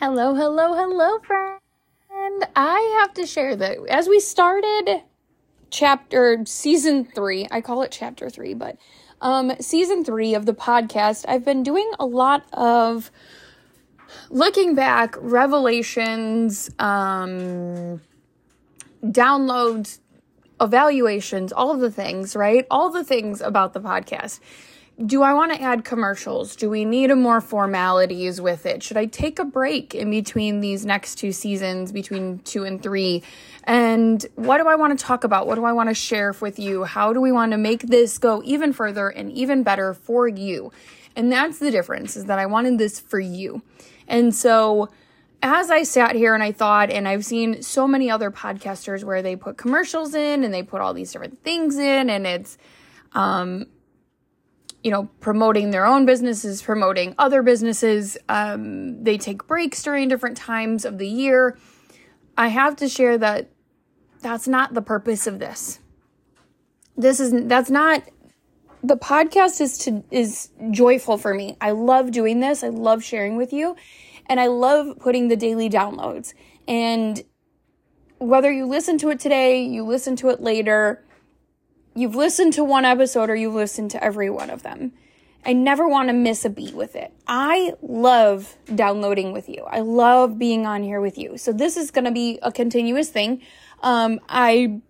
Hello, hello, hello, friend. I have to share that as we started chapter season three, I call it chapter three, but um, season three of the podcast, I've been doing a lot of looking back, revelations, um, downloads, evaluations, all of the things, right? All the things about the podcast do I want to add commercials? Do we need more formalities with it? Should I take a break in between these next two seasons, between two and three? And what do I want to talk about? What do I want to share with you? How do we want to make this go even further and even better for you? And that's the difference is that I wanted this for you. And so as I sat here and I thought, and I've seen so many other podcasters where they put commercials in and they put all these different things in, and it's, um, you know, promoting their own businesses, promoting other businesses. Um, they take breaks during different times of the year. I have to share that that's not the purpose of this. This is that's not the podcast is to is joyful for me. I love doing this. I love sharing with you and I love putting the daily downloads. And whether you listen to it today, you listen to it later, you've listened to one episode or you've listened to every one of them. I never want to miss a beat with it. I love downloading with you. I love being on here with you. So this is going to be a continuous thing. Um, I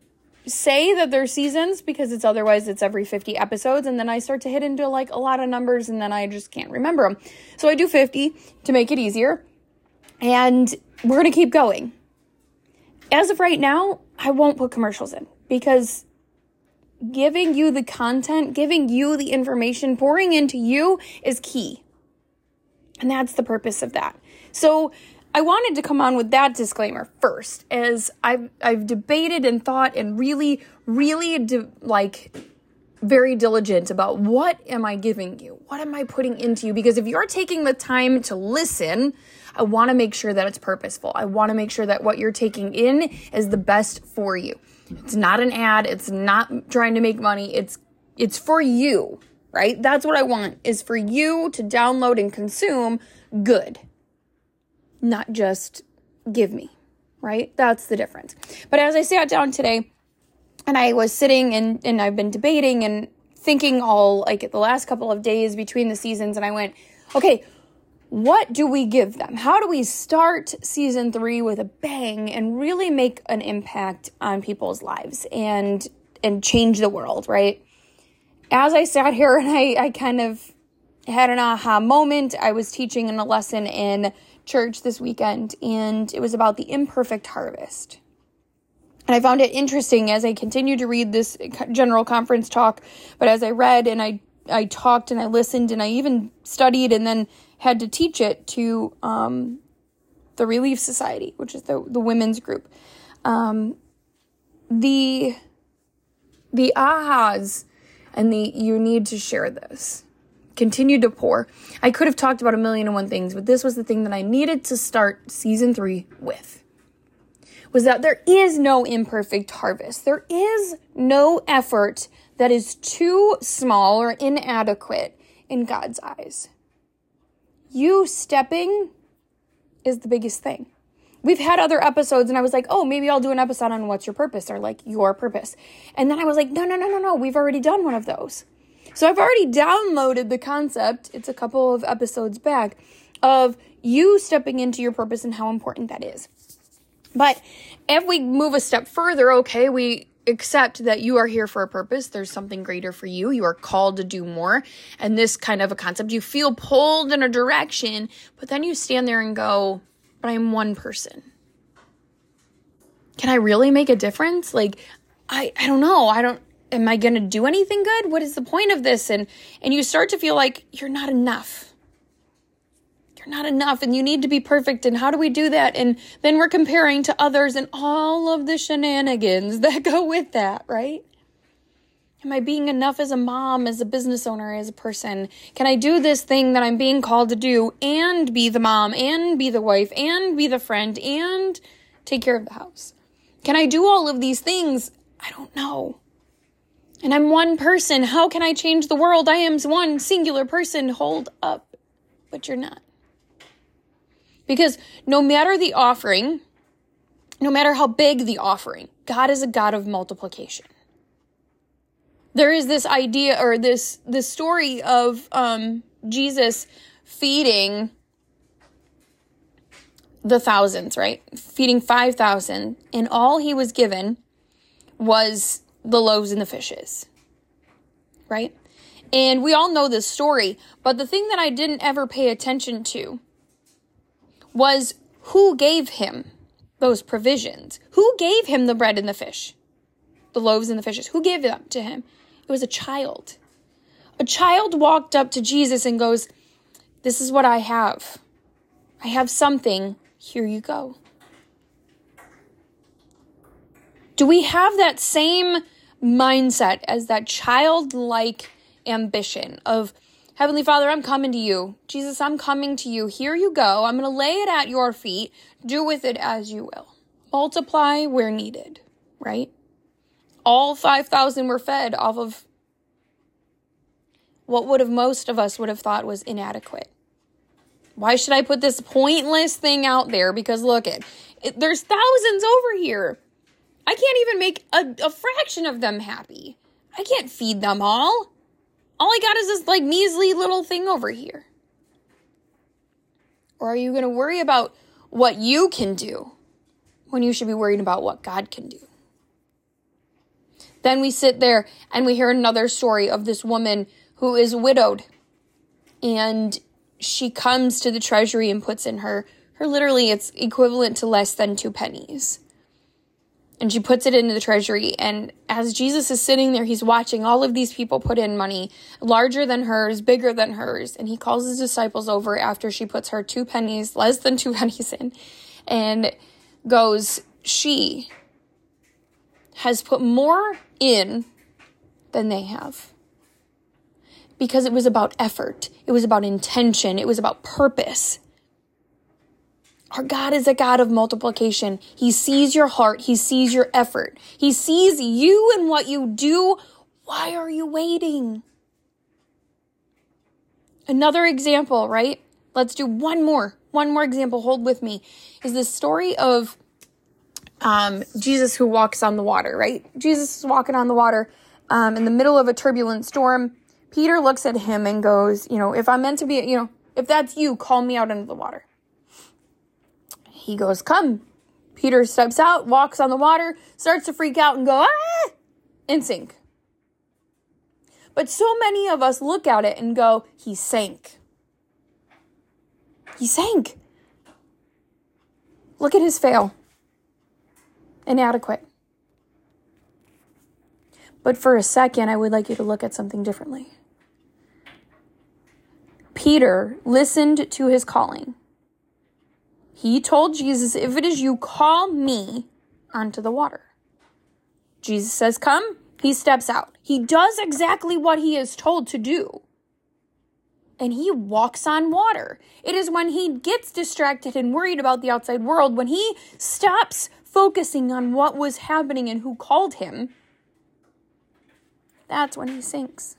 say that there's seasons because it's otherwise it's every 50 episodes and then I start to hit into like a lot of numbers and then I just can't remember them. So I do 50 to make it easier. And we're going to keep going. As of right now, I won't put commercials in because giving you the content, giving you the information, pouring into you is key. And that's the purpose of that. So I wanted to come on with that disclaimer first, as I've I've debated and thought and really, really de- like very diligent about what am I giving you? What am I putting into you? Because if you're taking the time to listen, I want to make sure that it's purposeful. I want to make sure that what you're taking in is the best for you. It's not an ad. It's not trying to make money. It's it's for you, right? That's what I want is for you to download and consume good. Not just give me, right? That's the difference. But as I sat down today and I was sitting and and I've been debating and thinking all like the last couple of days between the seasons and I went, "Okay, what do we give them? How do we start season three with a bang and really make an impact on people's lives and and change the world, right? As I sat here and I, I kind of had an aha moment, I was teaching in a lesson in church this weekend, and it was about the imperfect harvest. And I found it interesting as I continued to read this general conference talk, but as I read and I I talked and I listened and I even studied and then had to teach it to um, the Relief Society, which is the the women's group. Um, the the ahas and the you need to share this continued to pour. I could have talked about a million and one things, but this was the thing that I needed to start season three with. Was that there is no imperfect harvest. There is no effort that is too small or inadequate in God's eyes you stepping is the biggest thing. We've had other episodes, and I was like, oh, maybe I'll do an episode on what's your purpose or like your purpose. And then I was like, no, no, no, no, no, we've already done one of those. So I've already downloaded the concept, it's a couple of episodes back, of you stepping into your purpose and how important that is. But if we move a step further, okay, we accept that you are here for a purpose. There's something greater for you. You are called to do more. And this kind of a concept, you feel pulled in a direction, but then you stand there and go, but I'm one person. Can I really make a difference? Like, I, I don't know. I don't, am I going to do anything good? What is the point of this? And, and you start to feel like you're not enough you're not enough and you need to be perfect and how do we do that? And then we're comparing to others and all of the shenanigans that go with that right? Am i being enough as a mom as a business owner as a person? Can i do this thing that i'm being called to do and be the mom and be the wife and be the friend and take care of the house? Can i do all of these things? I don't know. And i'm one person. How can i change the world? I am one singular person. Hold up. But you're not Because no matter the offering, no matter how big the offering, God is a God of multiplication. There is this idea or this this story of um, Jesus feeding the thousands, right? Feeding 5,000, and all he was given was the loaves and the fishes, right? And we all know this story, but the thing that I didn't ever pay attention to was who gave him those provisions? Who gave him the bread and the fish? The loaves and the fishes. Who gave them to him? It was a child. A child walked up to Jesus and goes, This is what I have. I have something. Here you go. Do we have that same mindset as that childlike ambition of, Heavenly Father, I'm coming to you. Jesus, I'm coming to you. Here you go. I'm going to lay it at your feet. Do with it as you will. Multiply where needed, right? All 5,000 were fed off of what would have most of us would have thought was inadequate. Why should I put this pointless thing out there? Because look at it, there's thousands over here. I can't even make a, a fraction of them happy. I can't feed them all. All I got is this like measly little thing over here. Or are you going to worry about what you can do when you should be worrying about what God can do? Then we sit there and we hear another story of this woman who is widowed and she comes to the treasury and puts in her her literally it's equivalent to less than two pennies and she puts it into the treasury. And as jesus is sitting there he's watching all of these people put in money larger than hers bigger than hers. And he calls his disciples over after she puts her two pennies less than two pennies in and goes she has put more in than they have. Because it was about effort, it was about intention, it was about purpose. Our God is a God of multiplication. He sees your heart, He sees your effort, He sees you and what you do. Why are you waiting? Another example, right? Let's do one more. One more example. Hold with me. Is the story of um, Jesus who walks on the water, right? Jesus is walking on the water um, in the middle of a turbulent storm. Peter looks at him and goes, You know, if I'm meant to be, you know, if that's you, call me out into the water. He goes, Come. Peter steps out, walks on the water, starts to freak out and go, Ah! and sink. But so many of us look at it and go, He sank. He sank. Look at his fail. Inadequate. But for a second, I would like you to look at something differently. Peter listened to his calling. He told Jesus, If it is you, call me onto the water. Jesus says, Come. He steps out. He does exactly what he is told to do. And he walks on water. It is when he gets distracted and worried about the outside world, when he stops focusing on what was happening and who called him, that's when he sinks.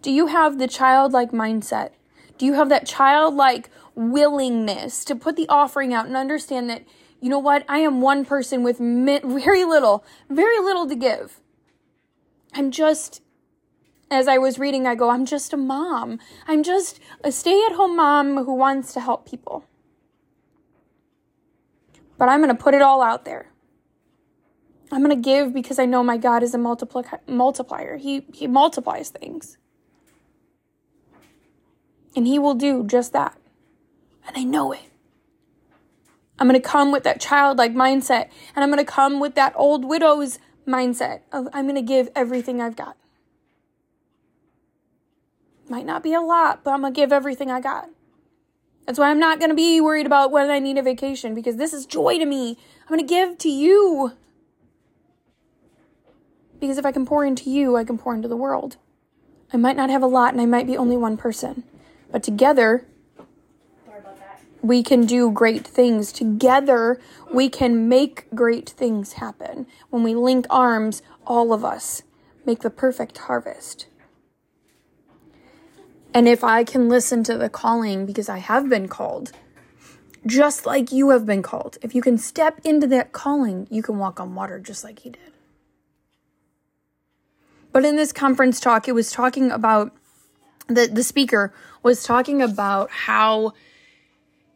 Do you have the childlike mindset? Do you have that childlike willingness to put the offering out and understand that, you know what, I am one person with very little, very little to give? I'm just, as I was reading, I go, I'm just a mom. I'm just a stay at home mom who wants to help people. But I'm going to put it all out there. I'm going to give because I know my God is a multipli- multiplier. He, he multiplies things. And He will do just that. And I know it. I'm going to come with that childlike mindset. And I'm going to come with that old widow's mindset of I'm going to give everything I've got. Might not be a lot, but I'm going to give everything I got. That's why I'm not going to be worried about when I need a vacation because this is joy to me. I'm going to give to you. Because if I can pour into you, I can pour into the world. I might not have a lot and I might be only one person. But together, we can do great things. Together, we can make great things happen. When we link arms, all of us make the perfect harvest. And if I can listen to the calling because I have been called, just like you have been called, if you can step into that calling, you can walk on water just like he did. But in this conference talk, it was talking about the, the speaker was talking about how,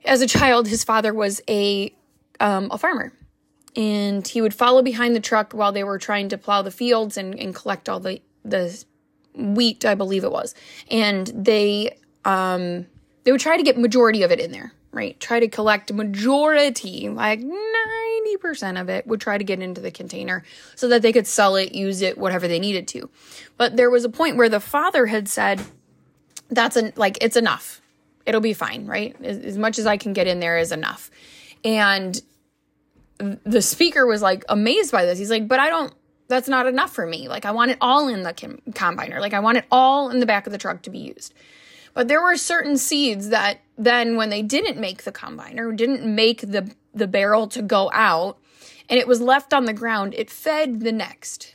as a child, his father was a um, a farmer, and he would follow behind the truck while they were trying to plow the fields and, and collect all the the wheat, I believe it was, and they um, they would try to get majority of it in there, right? Try to collect majority, like ninety percent of it, would try to get into the container so that they could sell it, use it, whatever they needed to. But there was a point where the father had said, "That's an like it's enough. It'll be fine, right? As, as much as I can get in there is enough." And the speaker was like amazed by this. He's like, "But I don't." that's not enough for me. Like I want it all in the com- combiner. Like I want it all in the back of the truck to be used. But there were certain seeds that then when they didn't make the combiner, didn't make the the barrel to go out, and it was left on the ground, it fed the next.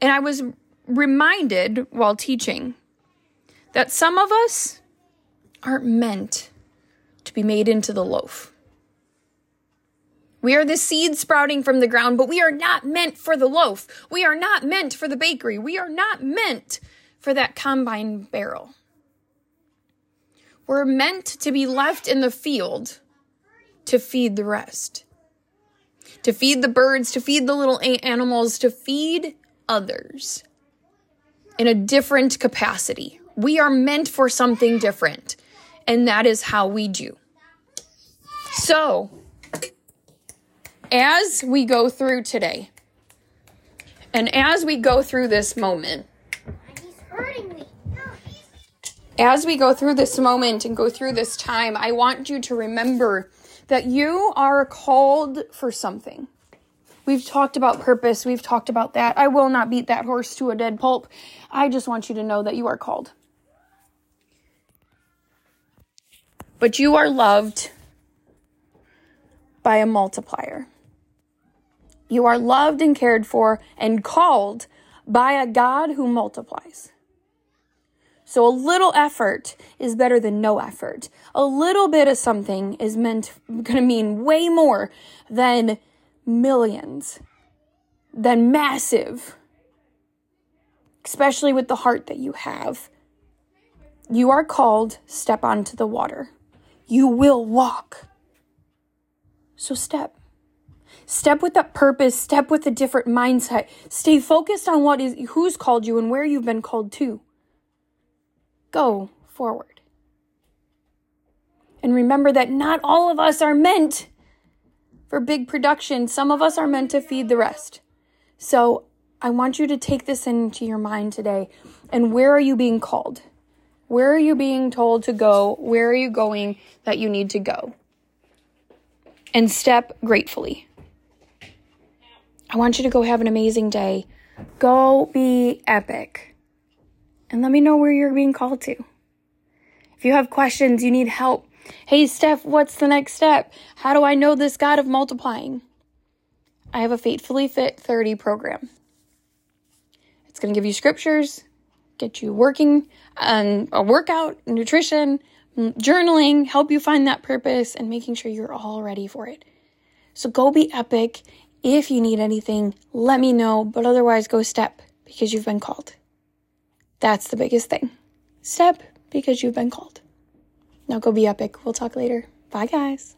And I was reminded while teaching that some of us aren't meant to be made into the loaf. We are the seed sprouting from the ground, but we are not meant for the loaf. We are not meant for the bakery. We are not meant for that combine barrel. We're meant to be left in the field to feed the rest, to feed the birds, to feed the little animals, to feed others in a different capacity. We are meant for something different, and that is how we do. So, as we go through today, and as we go through this moment, as we go through this moment and go through this time, I want you to remember that you are called for something. We've talked about purpose, we've talked about that. I will not beat that horse to a dead pulp. I just want you to know that you are called. But you are loved by a multiplier. You are loved and cared for and called by a God who multiplies. So a little effort is better than no effort. A little bit of something is meant going to mean way more than millions, then massive. Especially with the heart that you have. You are called step onto the water. You will walk. So step. Step with that purpose, step with a different mindset. Stay focused on what is who's called you and where you've been called to. Go forward. And remember that not all of us are meant for big production. Some of us are meant to feed the rest. So I want you to take this into your mind today. And where are you being called? Where are you being told to go? Where are you going that you need to go? And step gratefully. I want you to go have an amazing day. Go be epic. And let me know where you're being called to. If you have questions, you need help. Hey, Steph, what's the next step? How do I know this God of multiplying? I have a Faithfully Fit 30 program. It's going to give you scriptures, get you working on a workout, nutrition, journaling, help you find that purpose, and making sure you're all ready for it. So go be epic if you need anything, let me know, but otherwise, go step because you've been called. That's the biggest thing. Step because you've been called. Now go be epic. We'll talk later. Bye, guys.